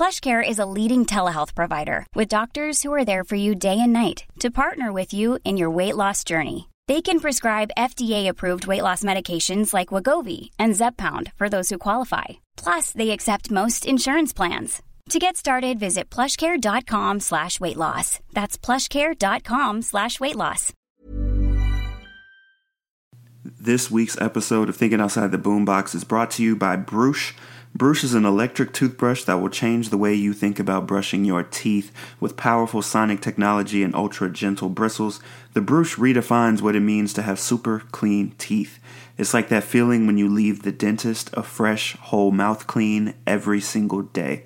PlushCare is a leading telehealth provider with doctors who are there for you day and night to partner with you in your weight loss journey. They can prescribe FDA-approved weight loss medications like Wegovy and Zepbound for those who qualify. Plus, they accept most insurance plans. To get started, visit plushcare.com slash weight loss. That's plushcare.com slash weight loss. This week's episode of Thinking Outside the Boombox is brought to you by Brush. Brush is an electric toothbrush that will change the way you think about brushing your teeth. With powerful sonic technology and ultra gentle bristles, the Brush redefines what it means to have super clean teeth. It's like that feeling when you leave the dentist a fresh, whole mouth clean every single day.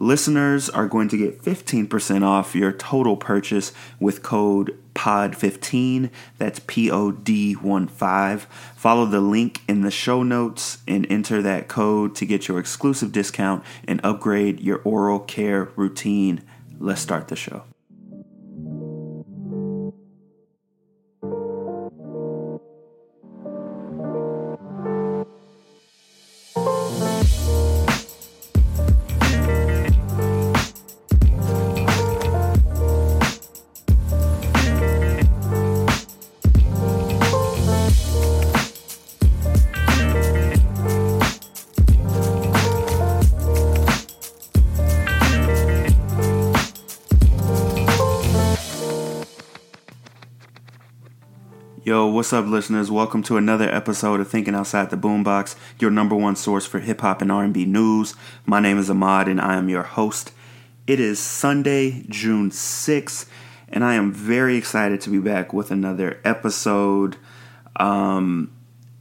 Listeners are going to get 15% off your total purchase with code POD15. That's P O D 1 5. Follow the link in the show notes and enter that code to get your exclusive discount and upgrade your oral care routine. Let's start the show. Yo, what's up, listeners? Welcome to another episode of Thinking Outside the Boombox, your number one source for hip hop and R&B news. My name is Ahmad, and I am your host. It is Sunday, June 6th, and I am very excited to be back with another episode. Um,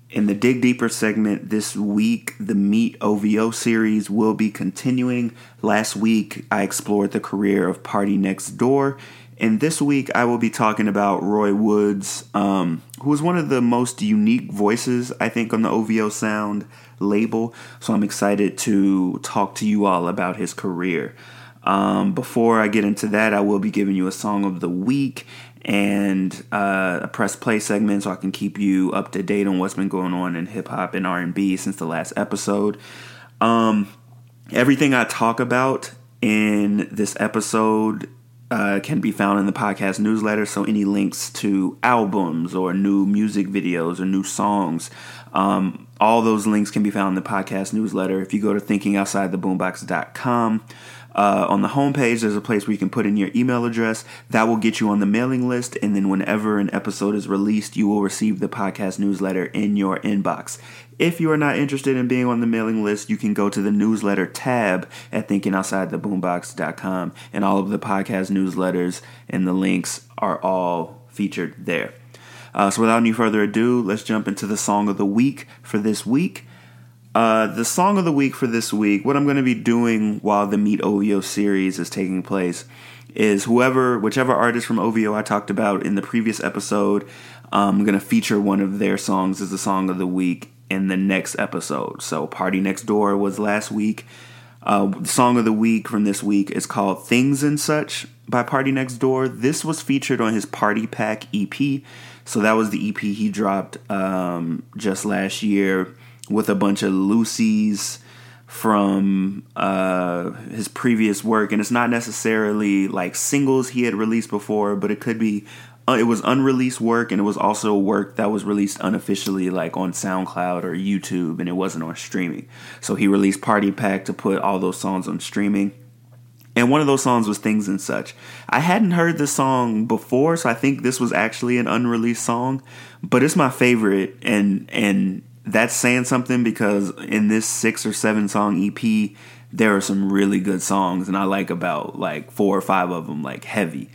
in the Dig Deeper segment this week, the Meet OVO series will be continuing. Last week, I explored the career of Party Next Door, and this week, I will be talking about Roy Woods, um, who is one of the most unique voices, I think, on the OVO Sound label. So I'm excited to talk to you all about his career. Um, before I get into that, I will be giving you a song of the week and uh, a press play segment, so I can keep you up to date on what's been going on in hip hop and R and B since the last episode. Um, everything I talk about in this episode uh, can be found in the podcast newsletter. So any links to albums or new music videos or new songs, um, all those links can be found in the podcast newsletter. If you go to thinkingoutsidetheboombox.com, uh, on the homepage, there's a place where you can put in your email address. That will get you on the mailing list. And then whenever an episode is released, you will receive the podcast newsletter in your inbox. If you are not interested in being on the mailing list, you can go to the newsletter tab at thinkingoutsidetheboombox.com, and all of the podcast newsletters and the links are all featured there. Uh, so, without any further ado, let's jump into the song of the week for this week. Uh, the song of the week for this week, what I'm going to be doing while the Meet OVO series is taking place, is whoever, whichever artist from OVO I talked about in the previous episode, I'm going to feature one of their songs as the song of the week in the next episode. So, Party Next Door was last week. Uh, the song of the week from this week is called Things and Such by Party Next Door. This was featured on his Party Pack EP. So, that was the EP he dropped um, just last year with a bunch of loosies from uh, his previous work. And it's not necessarily like singles he had released before, but it could be uh, it was unreleased work and it was also work that was released unofficially like on SoundCloud or YouTube and it wasn't on streaming. So he released Party Pack to put all those songs on streaming. And one of those songs was Things and Such. I hadn't heard this song before, so I think this was actually an unreleased song, but it's my favorite and and that's saying something because in this 6 or 7 song EP there are some really good songs and I like about like 4 or 5 of them like heavy.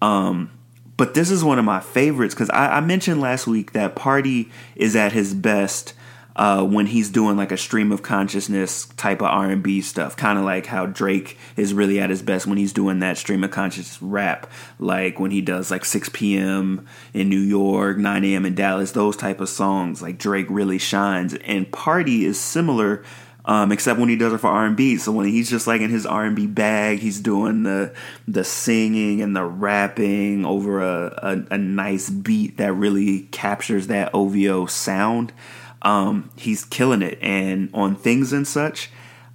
Um but this is one of my favorites because I, I mentioned last week that Party is at his best uh, when he's doing like a stream of consciousness type of R and B stuff, kind of like how Drake is really at his best when he's doing that stream of consciousness rap, like when he does like 6 p.m. in New York, 9 a.m. in Dallas, those type of songs. Like Drake really shines, and Party is similar. Um, except when he does it for R and B. So when he's just like in his R and B bag, he's doing the the singing and the rapping over a, a, a nice beat that really captures that OVO sound um, he's killing it. And on things and such,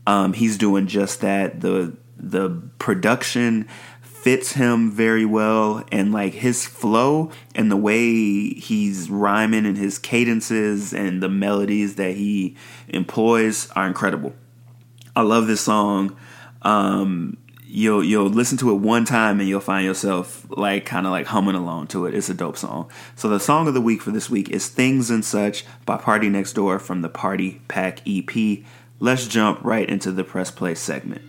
um, he's doing just that. The the production fits him very well and like his flow and the way he's rhyming and his cadences and the melodies that he employs are incredible. I love this song. Um, you'll you'll listen to it one time and you'll find yourself like kind of like humming along to it. It's a dope song. So the song of the week for this week is "Things and Such" by Party Next Door from the Party Pack EP. Let's jump right into the press play segment.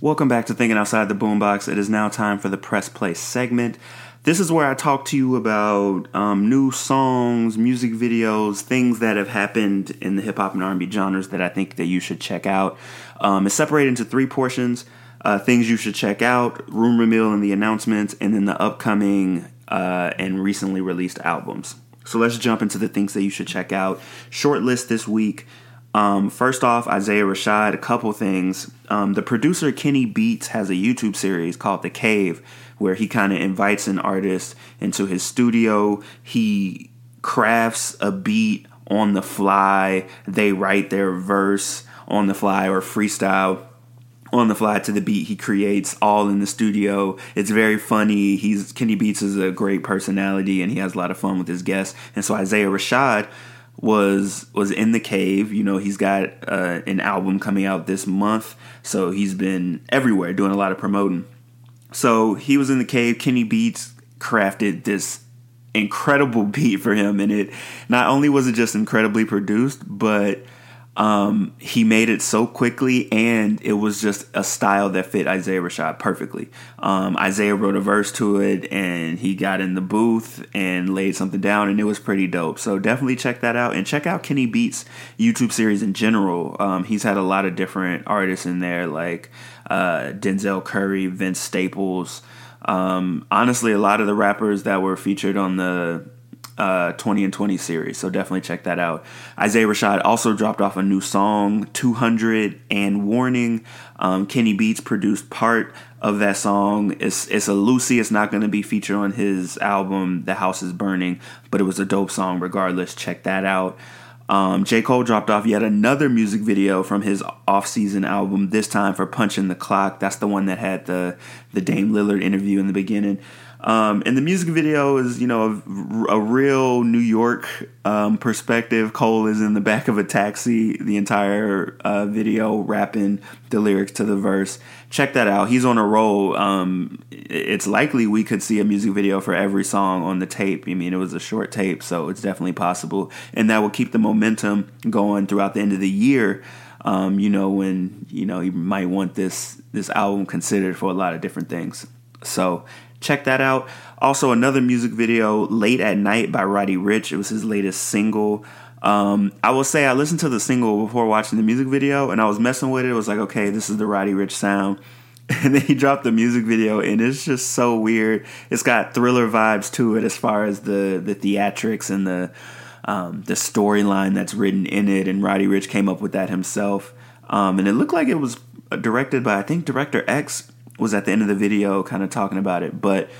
Welcome back to Thinking Outside the Boombox. It is now time for the press play segment. This is where I talk to you about um, new songs, music videos, things that have happened in the hip hop and R&B genres that I think that you should check out. Um, it's separated into three portions: uh, things you should check out, rumor mill and the announcements, and then the upcoming uh, and recently released albums. So let's jump into the things that you should check out. Short list this week. Um, first off, Isaiah Rashad, a couple things. Um, the producer Kenny Beats has a YouTube series called The Cave where he kind of invites an artist into his studio. He crafts a beat on the fly. They write their verse on the fly or freestyle on the fly to the beat he creates all in the studio. It's very funny. He's Kenny Beats is a great personality and he has a lot of fun with his guests. And so Isaiah Rashad was was in the cave. You know, he's got uh, an album coming out this month, so he's been everywhere doing a lot of promoting. So he was in the cave. Kenny Beats crafted this incredible beat for him, and it not only was it just incredibly produced, but um, he made it so quickly, and it was just a style that fit Isaiah Rashad perfectly. Um, Isaiah wrote a verse to it, and he got in the booth and laid something down, and it was pretty dope. So definitely check that out, and check out Kenny Beats' YouTube series in general. Um, he's had a lot of different artists in there, like uh, Denzel Curry, Vince Staples. Um, honestly, a lot of the rappers that were featured on the uh, 20 and 20 series. So definitely check that out. Isaiah Rashad also dropped off a new song, 200 and Warning. Um, Kenny Beats produced part of that song. It's it's a loosie. It's not going to be featured on his album, The House is Burning, but it was a dope song regardless. Check that out. Um, J. Cole dropped off yet another music video from his off-season album. This time for "Punching the Clock." That's the one that had the the Dame Lillard interview in the beginning. Um, and the music video is, you know, a, a real New York um, perspective. Cole is in the back of a taxi the entire uh, video, rapping the lyrics to the verse. Check that out. He's on a roll. Um, it's likely we could see a music video for every song on the tape. I mean, it was a short tape, so it's definitely possible. And that will keep the momentum going throughout the end of the year. Um, you know, when you know you might want this this album considered for a lot of different things. So check that out. Also, another music video, Late at Night by Roddy Ricch. It was his latest single. Um, I will say I listened to the single before watching the music video and I was messing with it. It was like, okay, this is the Roddy Ricch sound. And then he dropped the music video and it's just so weird. It's got thriller vibes to it as far as the, the theatrics and the um, the storyline that's written in it. And Roddy Ricch came up with that himself. Um, and it looked like it was directed by, I think, Director X was at the end of the video kind of talking about it. But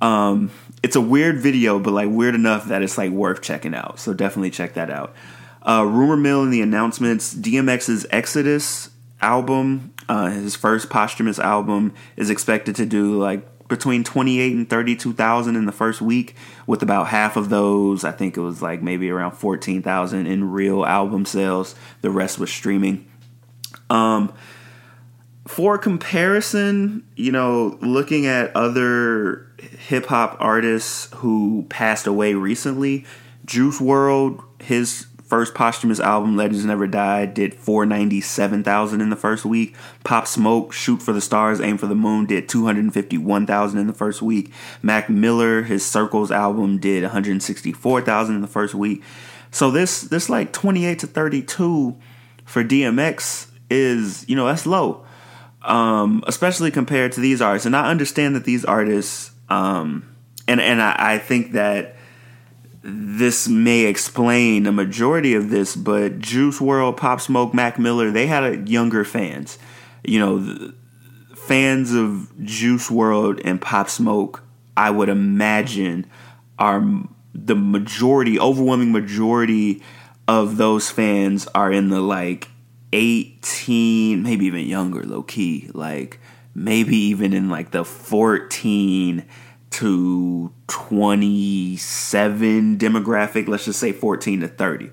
um, it's a weird video, but like weird enough that it's like worth checking out. So definitely check that out. Uh, Rumor mill and the announcements DMX's Exodus album, uh, his first posthumous album, is expected to do like between 28 and 32,000 in the first week, with about half of those, I think it was like maybe around 14,000 in real album sales. The rest was streaming. Um, for comparison, you know, looking at other hip hop artists who passed away recently, Juice WRLD, his first posthumous album, Legends Never Die, did 497,000 in the first week. Pop Smoke, Shoot for the Stars, Aim for the Moon, did 251,000 in the first week. Mac Miller, his Circles album, did 164,000 in the first week. So this this like 28 to 32 for DMX is, you know, that's low. Um, especially compared to these artists. And I understand that these artists um, and and I, I think that this may explain a majority of this, but Juice WRLD, Pop Smoke, Mac Miller, they had younger fans. You know, fans of Juice WRLD and Pop Smoke, I would imagine, are the majority, overwhelming majority of those fans are in the like 18, maybe even younger, low key, like maybe even in like the 14 to 27 demographic, let's just say 14 to 30.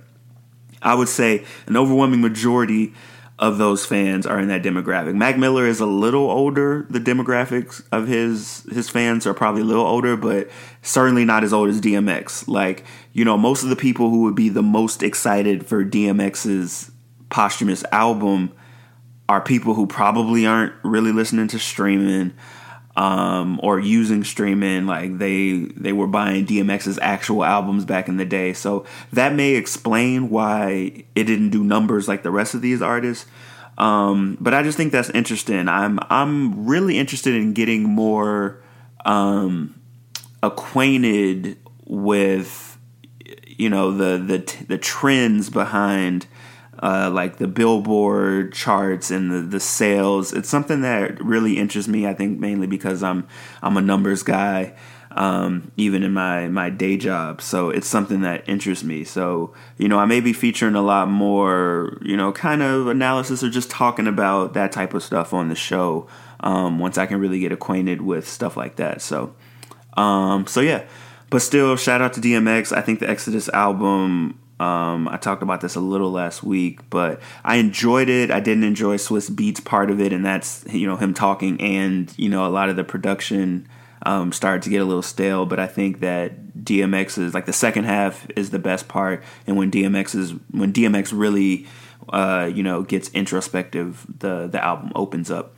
I would say an overwhelming majority of those fans are in that demographic. Mac Miller is a little older. The demographics of his his fans are probably a little older, but certainly not as old as DMX. Like, you know, most of the people who would be the most excited for DMX's posthumous album are people who probably aren't really listening to streaming um, or using streaming like they they were buying DMX's actual albums back in the day. So that may explain why it didn't do numbers like the rest of these artists. Um, but I just think that's interesting. I'm I'm really interested in getting more um, acquainted with you know the the the trends behind uh, like the billboard charts and the, the sales. It's something that really interests me. I think mainly because I'm I'm a numbers guy, um, even in my my day job. So it's something that interests me. So you know, I may be featuring a lot more, you know, kind of analysis or just talking about that type of stuff on the show um, once I can really get acquainted with stuff like that. So, um, so yeah. But still, shout out to DMX. I think the Exodus album um, I talked about this a little last week, but I enjoyed it. I didn't enjoy Swizz Beatz part of it, and that's you know him talking, and you know a lot of the production um, started to get a little stale. But I think that DMX is like the second half is the best part, and when DMX is when DMX really uh, you know gets introspective, the the album opens up.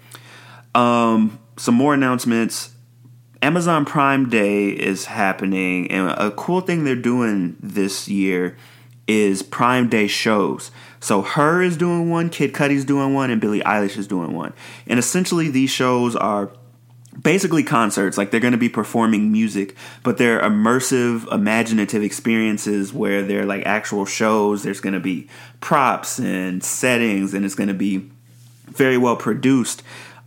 Um, some more announcements. Amazon Prime Day is happening, and a cool thing they're doing this year is Prime Day shows. So H.E.R. is doing one, Kid Cudi's doing one, and Billie Eilish is doing one. And essentially, these shows are basically concerts like they're going to be performing music but they're immersive imaginative experiences where they're like actual shows there's going to be props and settings and it's going to be very well produced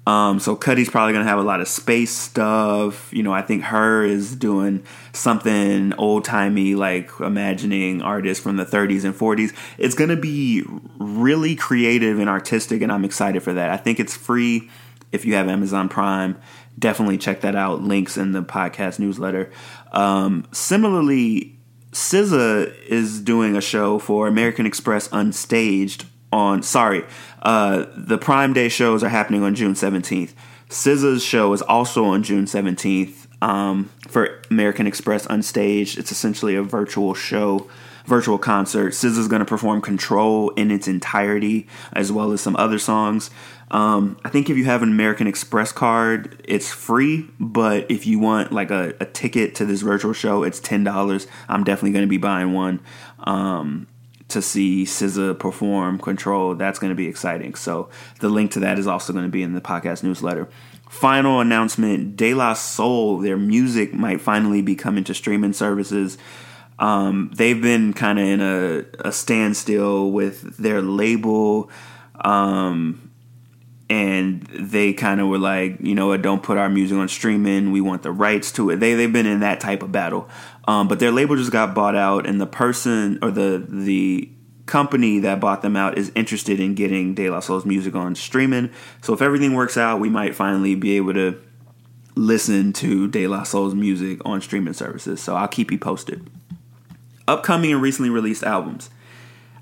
um, so Cudi's probably gonna have a lot of space stuff. You know, I think H.E.R. is doing something old timey, like imagining artists from the 30s and 40s. It's gonna be really creative and artistic, and I'm excited for that. I think it's free if you have Amazon Prime. Definitely check that out. Links in the podcast newsletter. Um, similarly, SZA is doing a show for American Express Unstaged on sorry, uh, the Prime Day shows are happening on June 17th. SZA's show is also on June 17th um, for American Express Unstaged. It's essentially a virtual show, virtual concert. SZA's going to perform Control in its entirety, as well as some other songs. Um, I think if you have an American Express card, it's free, but if you want like a, a ticket to this virtual show, it's ten dollars. I'm definitely going to be buying one. Um, to see SZA perform Control. That's going to be exciting. So the link to that is also going to be in the podcast newsletter. Final announcement: De La Soul, their music might finally be coming to streaming services. Um, they've been kind of in a, a, standstill with their label. Um, and they kind of were like, you know, what, don't put our music on streaming. We want the rights to it. They they've been in that type of battle. Um, but their label just got bought out, and the person or the the company that bought them out is interested in getting De La Soul's music on streaming. So if everything works out, we might finally be able to listen to De La Soul's music on streaming services. So I'll keep you posted. Upcoming and recently released albums.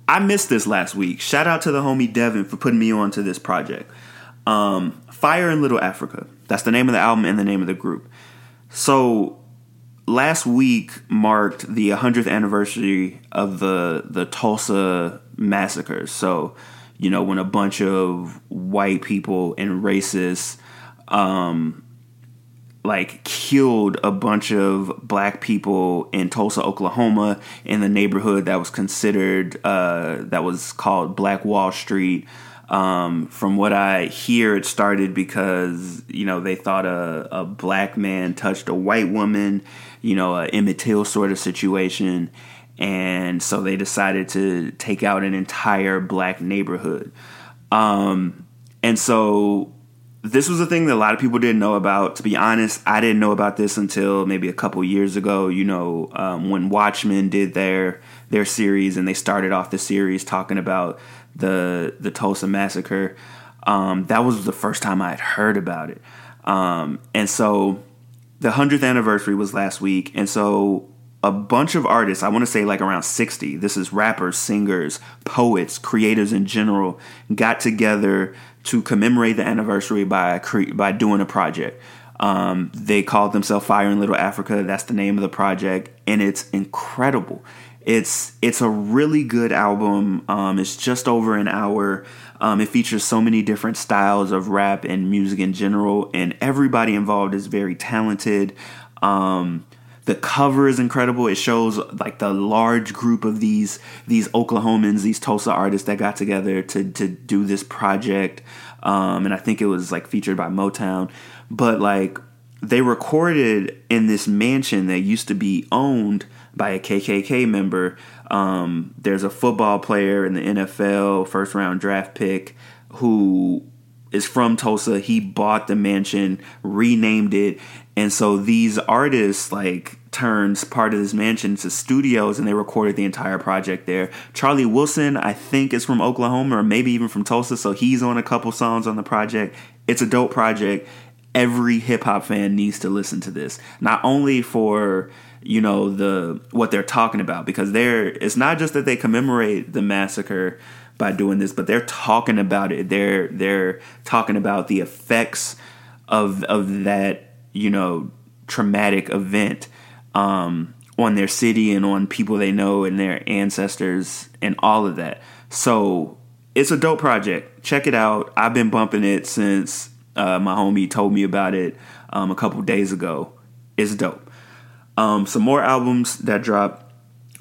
I missed this last week. Shout out to the homie Devin for putting me on to this project. Um, Fire in Little Africa. That's the name of the album and the name of the group. So last week marked the 100th anniversary of the the Tulsa massacres. So, you know, when a bunch of white people and racists um like killed a bunch of black people in Tulsa, Oklahoma, in the neighborhood that was considered uh, that was called Black Wall Street. Um, from what I hear, it started because you know they thought a, a black man touched a white woman, you know, a Emmett Till sort of situation, and so they decided to take out an entire black neighborhood. Um, and so this was a thing that a lot of people didn't know about. To be honest, I didn't know about this until maybe a couple years ago. You know, um, when Watchmen did their their series and they started off the series talking about the the Tulsa massacre. Um, that was the first time I had heard about it, um, and so the hundredth anniversary was last week, and so a bunch of artists, I want to say like around 60, this is rappers, singers, poets, creators in general, got together to commemorate the anniversary by by doing a project. Um, they called themselves Fire in Little Africa. That's the name of the project, and it's incredible. It's it's a really good album. Um, it's just over an hour. Um, it features so many different styles of rap and music in general, and everybody involved is very talented. Um, the cover is incredible. It shows like the large group of these these Oklahomans, these Tulsa artists that got together to to do this project. Um, and I think it was like featured by Motown. But like they recorded in this mansion that used to be owned by a KKK member. Um, there's a football player in the NFL, first round draft pick, who is from Tulsa. He bought the mansion, renamed it, and so these artists like turns part of this mansion to studios and they recorded the entire project there. Charlie Wilson, I think, is from Oklahoma or maybe even from Tulsa, so he's on a couple songs on the project. It's a dope project. Every hip hop fan needs to listen to this. Not only for you know the what they're talking about because they're it's not just that they commemorate the massacre by doing this but they're talking about it they're they're talking about the effects of of that you know traumatic event um, on their city and on people they know and their ancestors and all of that. So it's a dope project. Check it out. I've been bumping it since uh, my homie told me about it um, a couple days ago. It's dope. Um, some more albums that drop.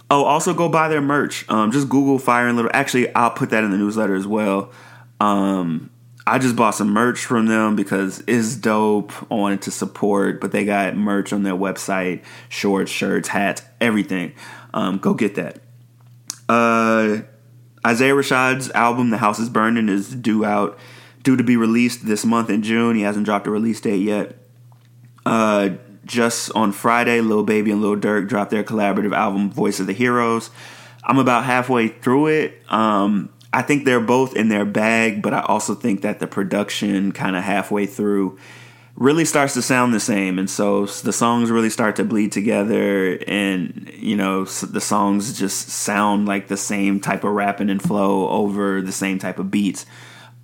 Oh, also go buy their merch. Um, just Google Fire and Little. Actually, I'll put that in the newsletter as well. Um, I just bought some merch from them because it's dope. I wanted to support, but they got merch on their website shorts, shirts, hats, everything. Um, go get that. Uh, Isaiah Rashad's album, The House is Burning, is due out, due to be released this month in June. He hasn't dropped a release date yet. Uh, just on Friday, Lil Baby and Lil Durk dropped their collaborative album, Voice of the Heroes. I'm about halfway through it. Um, I think they're both in their bag, but I also think that the production kind of halfway through really starts to sound the same and so the songs really start to bleed together and you know the songs just sound like the same type of rapping and flow over the same type of beats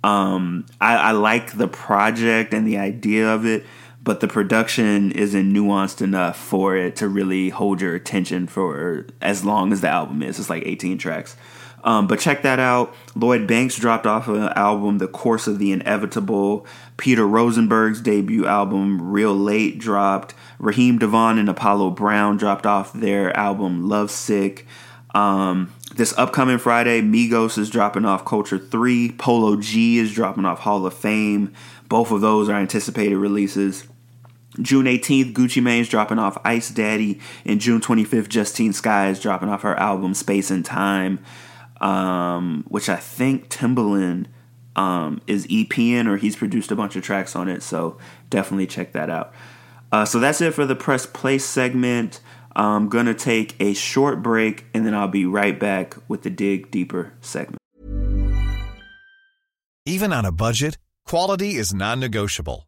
um, I, I like the project and the idea of it but the production isn't nuanced enough for it to really hold your attention for as long as the album is it's like 18 tracks um, but check that out. Lloyd Banks dropped off an album, The Course of the Inevitable. Peter Rosenberg's debut album, Real Late, dropped. Raheem DeVaughn and Apollo Brown dropped off their album, Love Sick. Um, this upcoming Friday, Migos is dropping off Culture 3. Polo G is dropping off Hall of Fame. Both of those are anticipated releases. June 18th, Gucci Mane's dropping off Ice Daddy. And June 25th, Justine Skye is dropping off her album Space and Time um, which I think Timbaland um, is EPing or he's produced a bunch of tracks on it. So definitely check that out. Uh, so that's it for the press play segment. I'm gonna take a short break and then I'll be right back with the dig deeper segment. Even on a budget, quality is non-negotiable.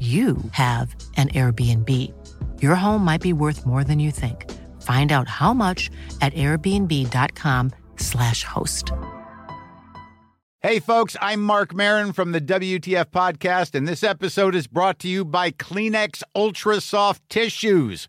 you have an Airbnb. Your home might be worth more than you think. Find out how much at airbnb.com/slash host. Hey, folks, I'm Marc Maron from the WTF Podcast, and this episode is brought to you by Kleenex Ultra Soft Tissues,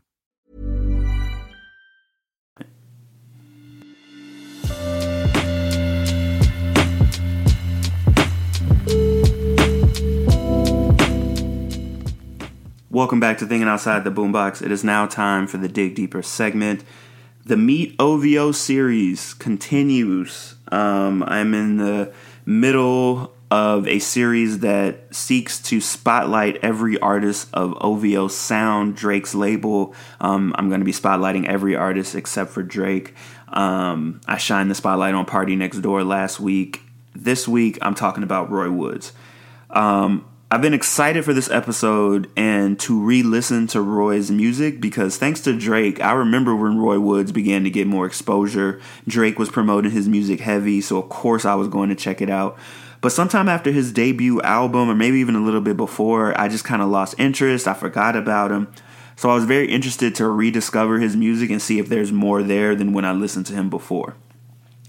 Welcome back to Thinking Outside the Boombox. It is now time for the Dig Deeper segment. The Meet OVO series continues. Um, I'm in the middle of a series that seeks to spotlight every artist of OVO Sound, Drake's label. Um, I'm going to be spotlighting every artist except for Drake. Um, I shined the spotlight on Party Next Door last week. This week, I'm talking about Roy Woods. Um, I've been excited for this episode and to re listen to Roy's music because thanks to Drake, I remember when Roy Woods began to get more exposure. Drake was promoting his music heavy, so of course I was going to check it out. But sometime after his debut album, or maybe even a little bit before, I just kind of lost interest. I forgot about him. So I was very interested to rediscover his music and see if there's more there than when I listened to him before.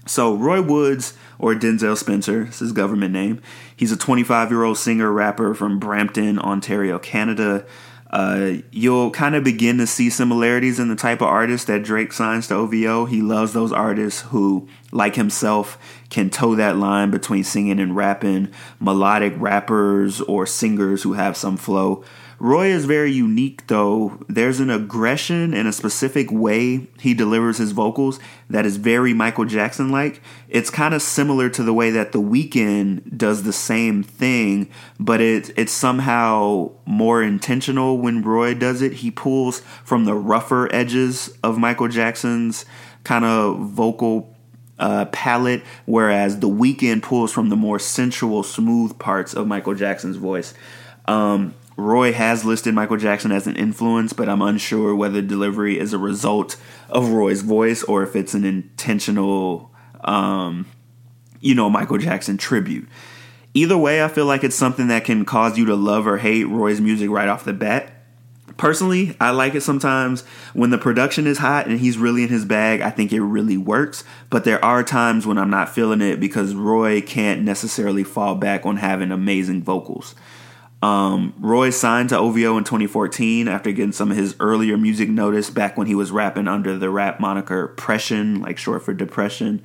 So, Roy Woods, or Denzel Spencer, is his government name. He's a 25 year old singer rapper from Brampton, Ontario, Canada. Uh, you'll kind of begin to see similarities in the type of artist that Drake signs to OVO. He loves those artists who, like himself, can toe that line between singing and rapping, melodic rappers or singers who have some flow. Roy is very unique, though. There's an aggression and a specific way he delivers his vocals that is very Michael Jackson like. It's kind of similar to the way that The Weeknd does the same thing, but it, it's somehow more intentional when Roy does it. He pulls from the rougher edges of Michael Jackson's kind of vocal uh, palette, whereas The Weeknd pulls from the more sensual, smooth parts of Michael Jackson's voice. Um, Roy has listed Michael Jackson as an influence, but I'm unsure whether delivery is a result of Roy's voice or if it's an intentional, um, you know, Michael Jackson tribute. Either way, I feel like it's something that can cause you to love or hate Roy's music right off the bat. Personally, I like it sometimes when the production is hot and he's really in his bag. I think it really works, but there are times when I'm not feeling it because Roy can't necessarily fall back on having amazing vocals. Um, Roy signed to OVO in 2014 after getting some of his earlier music notice back when he was rapping under the rap moniker Pression, like short for depression.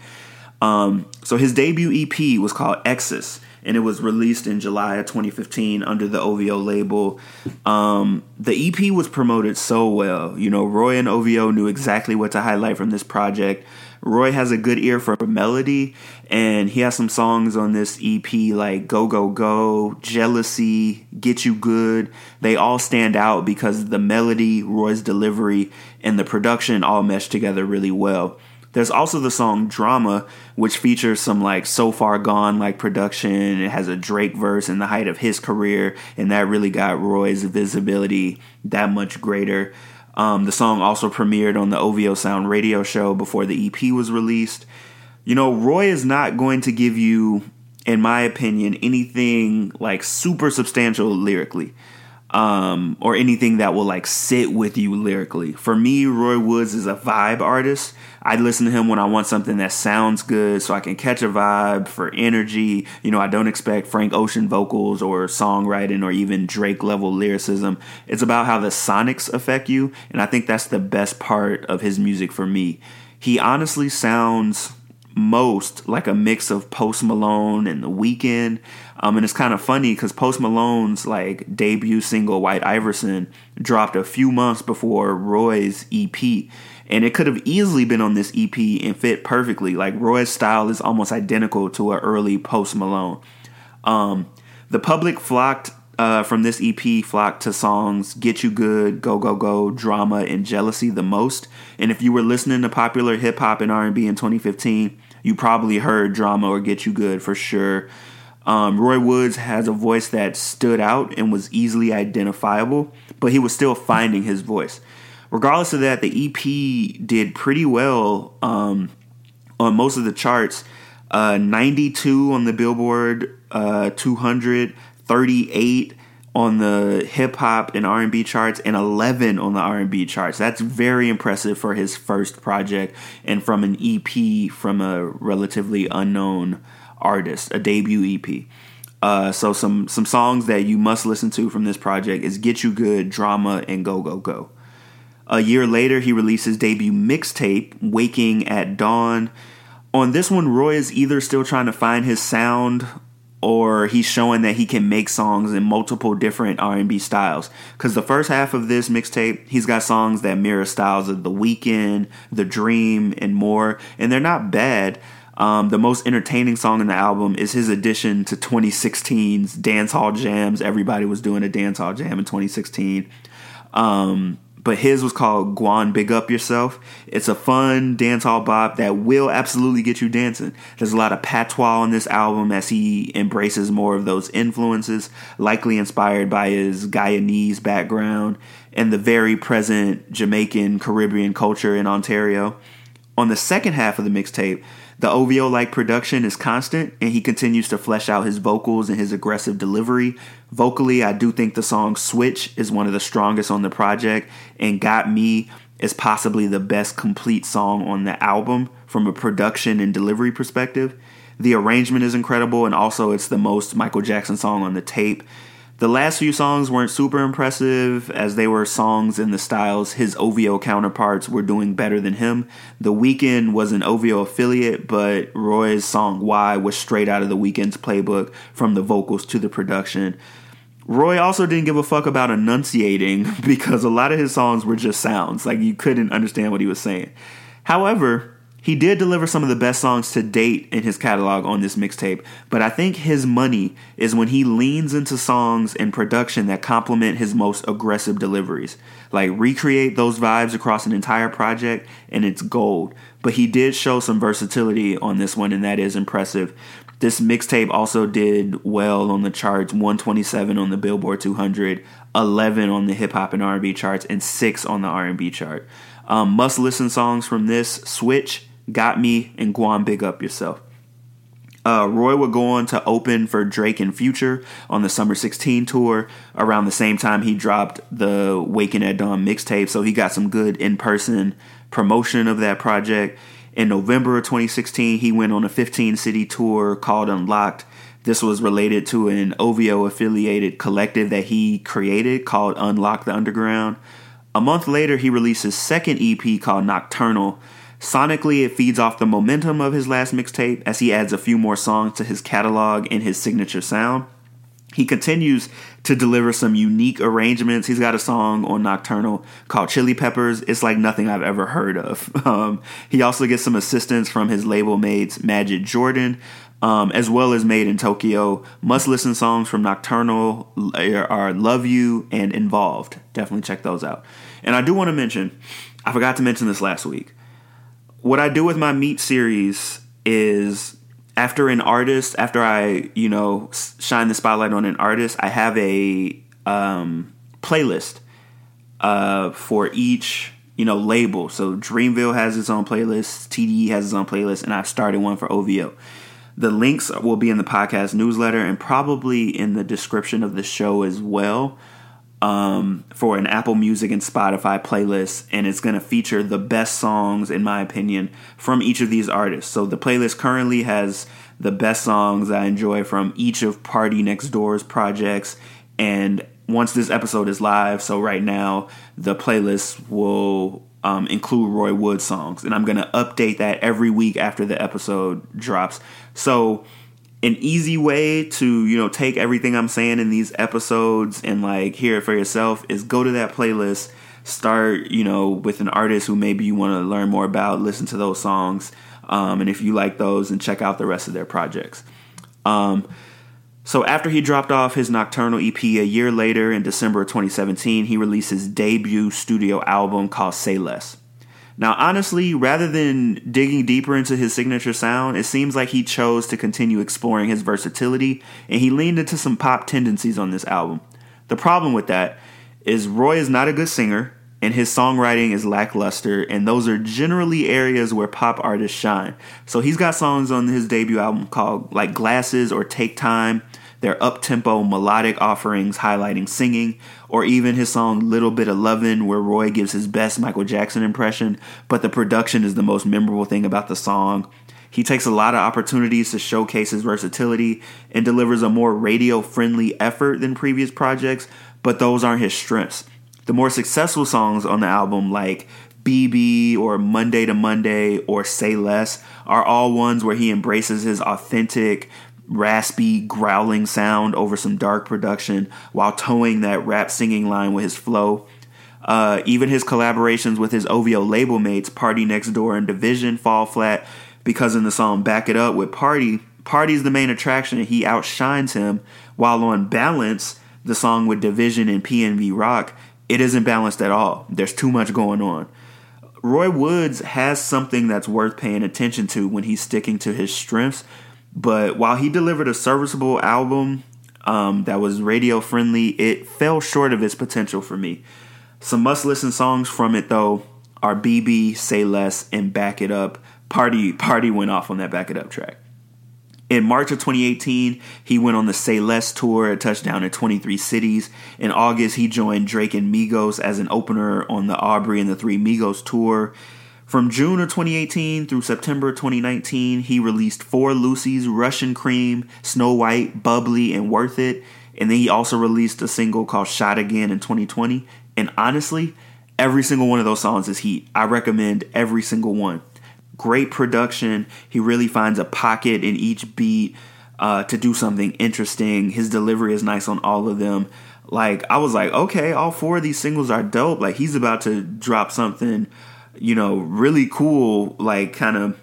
Um, so his debut EP was called Exis, and it was released in July of 2015 under the OVO label. Um, the EP was promoted so well. You know, Roy and OVO knew exactly what to highlight from this project. Roy has a good ear for melody, and he has some songs on this EP like Go Go Go, Jealousy, Get You Good. They all stand out because the melody, Roy's delivery, and the production all mesh together really well. There's also the song Drama, which features some like So Far Gone like production. It has a Drake verse in the height of his career, and that really got Roy's visibility that much greater. Um, the song also premiered on the OVO Sound radio show before the EP was released. You know, Roy is not going to give you, in my opinion, anything like super substantial lyrically. Um, or anything that will like sit with you lyrically. For me, Roy Woods is a vibe artist. I listen to him when I want something that sounds good so I can catch a vibe for energy. You know, I don't expect Frank Ocean vocals or songwriting or even Drake level lyricism. It's about how the sonics affect you, and I think that's the best part of his music for me. He honestly sounds most like a mix of Post Malone and The Weeknd. Um, and it's kind of funny because Post Malone's like debut single White Iverson dropped a few months before Roy's EP, and it could have easily been on this EP and fit perfectly. Like Roy's style is almost identical to an early Post Malone. Um, the public flocked uh, from this EP flocked to songs Get You Good, Go Go Go, Drama, and Jealousy the most. And if you were listening to popular hip hop and R&B in 2015, you probably heard Drama or Get You Good for sure. Um, Roy Woods has a voice that stood out and was easily identifiable, but he was still finding his voice. Regardless of that, the EP did pretty well um, on most of the charts. Uh, 92 on the Billboard uh, 200, 38 on the hip hop and R&B charts and 11 on the R&B charts. That's very impressive for his first project and from an EP from a relatively unknown artist, a debut EP. Uh, so some some songs that you must listen to from this project is "Get You Good," "Drama," and "Go Go Go." A year later, he released his debut mixtape, "Waking at Dawn." On this one, Roy is either still trying to find his sound or he's showing that he can make songs in multiple different R&B styles. Cuz the first half of this mixtape, he's got songs that mirror styles of The Weeknd, The Dream, and more, and they're not bad. Um, the most entertaining song in the album is his addition to 2016's dance hall jams. Everybody was doing a dance hall jam in 2016. Um, but his was called Gwan Big Up Yourself. It's a fun dancehall bop that will absolutely get you dancing. There's a lot of patois on this album as he embraces more of those influences, likely inspired by his Guyanese background and the very present Jamaican Caribbean culture in Ontario. On the second half of the mixtape, the OVO like production is constant, and he continues to flesh out his vocals and his aggressive delivery. Vocally, I do think the song Switch is one of the strongest on the project, and Got Me is possibly the best complete song on the album from a production and delivery perspective. The arrangement is incredible, and also it's the most Michael Jackson song on the tape. The last few songs weren't super impressive, as they were songs in the styles his OVO counterparts were doing better than him. The Weeknd was an OVO affiliate, but Roy's song Why was straight out of the Weeknd's playbook from the vocals to the production. Roy also didn't give a fuck about enunciating because a lot of his songs were just sounds, like you couldn't understand what he was saying. However, he did deliver some of the best songs to date in his catalog on this mixtape, but I think his money is when he leans into songs and production that complement his most aggressive deliveries. Like recreate those vibes across an entire project and it's gold. But he did show some versatility on this one and that is impressive. This mixtape also did well on the charts, 127 on the Billboard 200, 11 on the hip hop and R&B charts and 6 on the R&B chart. Um, must listen songs from this Switch, Got Me, and Gwan Big Up Yourself. Uh, Roy would go on to open for Drake and Future on the Summer 16 tour around the same time he dropped the Waking at Dawn mixtape, so he got some good in person promotion of that project. In November of 2016, he went on a 15 city tour called Unlocked. This was related to an OVO affiliated collective that he created called Unlock the Underground. A month later, he released his second EP called Nocturnal Sonically, it feeds off the momentum of his last mixtape as he adds a few more songs to his catalog and his signature sound. He continues to deliver some unique arrangements. He's got a song on Nocturnal called Chili Peppers. It's like nothing I've ever heard of. Um, he also gets some assistance from his label mates Majid Jordan, um, as well as Made in Tokyo. Must listen songs from Nocturnal are Love You and Involved. Definitely check those out. And I do want to mention, I forgot to mention this last week. What I do with my meat series is after an artist, after I, you know, shine the spotlight on an artist, I have a um, playlist uh, for each, you know, label. So Dreamville has its own playlist, TDE has its own playlist, and I've started one for OVO. The links will be in the podcast newsletter and probably in the description of the show as well um, for an Apple Music and Spotify playlist, and it's going to feature the best songs, in my opinion, from each of these artists. So the playlist currently has the best songs I enjoy from each of Party Next Door's projects, and once this episode is live, so right now the playlist will um, include Roy Wood songs, and I'm going to update that every week after the episode drops. So an easy way to you know take everything i'm saying in these episodes and like hear it for yourself is go to that playlist start you know with an artist who maybe you want to learn more about listen to those songs um, and if you like those and check out the rest of their projects. Um, so after he dropped off his nocturnal ep a year later in december of 2017 he released his debut studio album called say less now, honestly, rather than digging deeper into his signature sound, it seems like he chose to continue exploring his versatility and he leaned into some pop tendencies on this album. The problem with that is Roy is not a good singer and his songwriting is lackluster, and those are generally areas where pop artists shine. So he's got songs on his debut album called like Glasses or Take Time they're up tempo melodic offerings highlighting singing, or even his song Little Bit of Lovin', where Roy gives his best Michael Jackson impression, but the production is the most memorable thing about the song. He takes a lot of opportunities to showcase his versatility and delivers a more radio friendly effort than previous projects, but those aren't his strengths. The more successful songs on the album, like BB or Monday to Monday or Say Less, are all ones where he embraces his authentic, raspy, growling sound over some dark production while toeing that rap singing line with his flow. Uh, even his collaborations with his OVO label mates, Party Next Door and dvsn, fall flat because in the song Back It Up with Party, Party's the main attraction and he outshines him, while on balance, the song with dvsn and PNB Rock, it isn't balanced at all. There's too much going on. Roy Woods has something that's worth paying attention to when he's sticking to his strengths but while he delivered a serviceable album um, that was radio friendly, it fell short of its potential for me. Some must listen songs from it though are BB, Say Less, and Back It Up. Party Party went off on that Back It Up track. In March of 2018, he went on the Say Less tour, a touchdown in 23 cities. In August, he joined Drake and Migos as an opener on the Aubrey and the Three Migos tour. From June of 2018 through September 2019, he released four loosies, Russian Cream, Snow White, Bubbly, and Worth It. And then he also released a single called Shot Again in 2020. And honestly, every single one of those songs is heat. I recommend every single one. Great production. He really finds a pocket in each beat uh, to do something interesting. His delivery is nice on all of them. Like, I was like, okay, all four of these singles are dope. Like, he's about to drop something you know, really cool, like kind of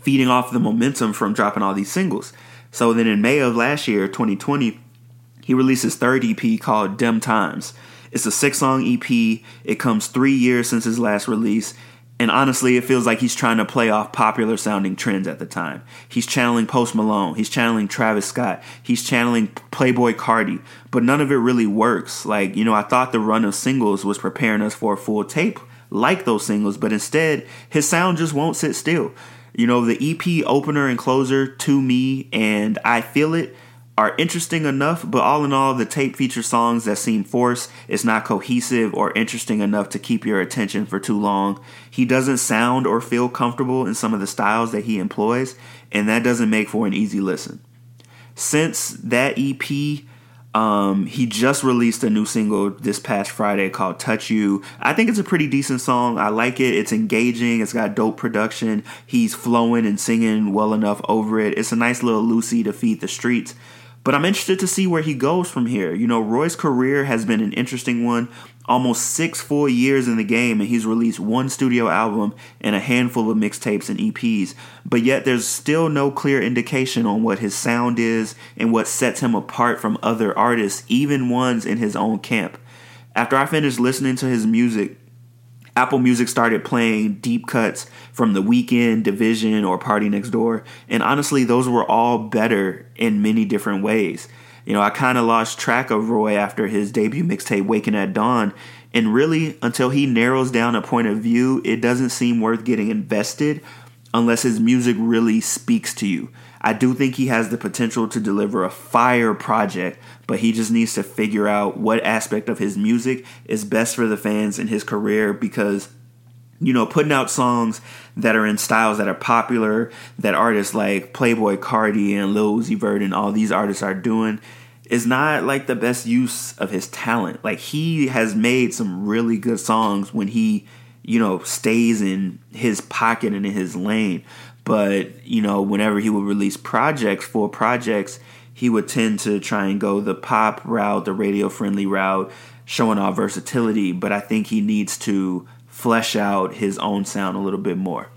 feeding off the momentum from dropping all these singles. So then in May of last year, 2020, he released his third EP called Dem Times. It's a six song EP. It comes three years since his last release. And honestly, it feels like he's trying to play off popular sounding trends at the time. He's channeling Post Malone. He's channeling Travis Scott. He's channeling Playboi Carti. But none of it really works. Like, you know, I thought the run of singles was preparing us for a full tape like those singles, but instead his sound just won't sit still. You know, the EP opener and closer to me and I Feel It are interesting enough, but all in all, the tape features songs that seem forced. It's not cohesive or interesting enough to keep your attention for too long. He doesn't sound or feel comfortable in some of the styles that he employs, and that doesn't make for an easy listen. Since that EP, Um, he just released a new single this past Friday called Touch You. I think it's a pretty decent song. I like it. It's engaging. It's got dope production. He's flowing and singing well enough over it. It's a nice little loosie to feed the streets. But I'm interested to see where he goes from here. You know, Roy's career has been an interesting one almost six full years in the game and he's released one studio album and a handful of mixtapes and EPs, but yet there's still no clear indication on what his sound is and what sets him apart from other artists, even ones in his own camp. After I finished listening to his music, Apple Music started playing deep cuts from The Weeknd, dvsn, or Party Next Door, and honestly, those were all better in many different ways. You know, I kind of lost track of Roy after his debut mixtape, Waking at Dawn. And really, until he narrows down a point of view, it doesn't seem worth getting invested unless his music really speaks to you. I do think he has the potential to deliver a fire project, but he just needs to figure out what aspect of his music is best for the fans in his career because you know, putting out songs that are in styles that are popular, that artists like Playboi Carti and Lil Uzi Vert and all these artists are doing, is not like the best use of his talent. Like he has made some really good songs when he, you know, stays in his pocket and in his lane. But, you know, whenever he would release projects, full projects, he would tend to try and go the pop route, the radio friendly route, showing off versatility. But I think he needs to flesh out his own sound a little bit more.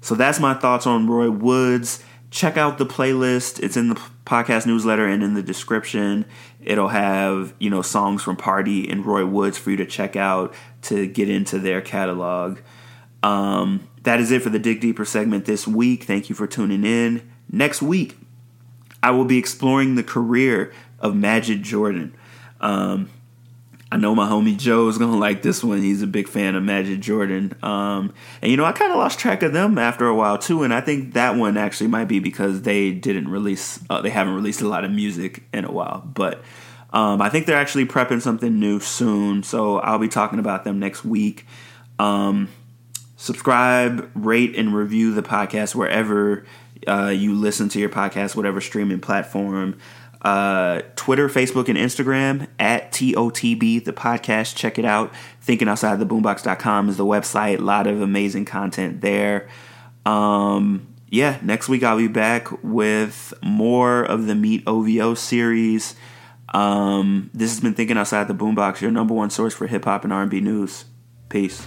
So that's my thoughts on Roy Woods. Check out the playlist. It's in the podcast newsletter and in the description. It'll have, you know, songs from Party and Roy Woods for you to check out to get into their catalog. Um, that is it for the Dig Deeper segment this week. Thank you for tuning in. Next week, I will be exploring the career of Majid Jordan. Um, I know my homie Joe is gonna like this one. He's a big fan of Majid Jordan, um, and you know I kind of lost track of them after a while too. And I think that one actually might be because they didn't release, uh, they haven't released a lot of music in a while. But um, I think they're actually prepping something new soon, so I'll be talking about them next week. Um, subscribe, rate, and review the podcast wherever uh, you listen to your podcast, whatever streaming platform uh, Twitter, Facebook, and Instagram at TOTB, the podcast. Check it out. Thinking Outside the ThinkingOutsideTheBoombox.com is the website. A lot of amazing content there. Um, yeah, next week I'll be back with more of the Meet OVO series. Um, this has been Thinking Outside the Boombox, your number one source for hip hop and R&B news. Peace.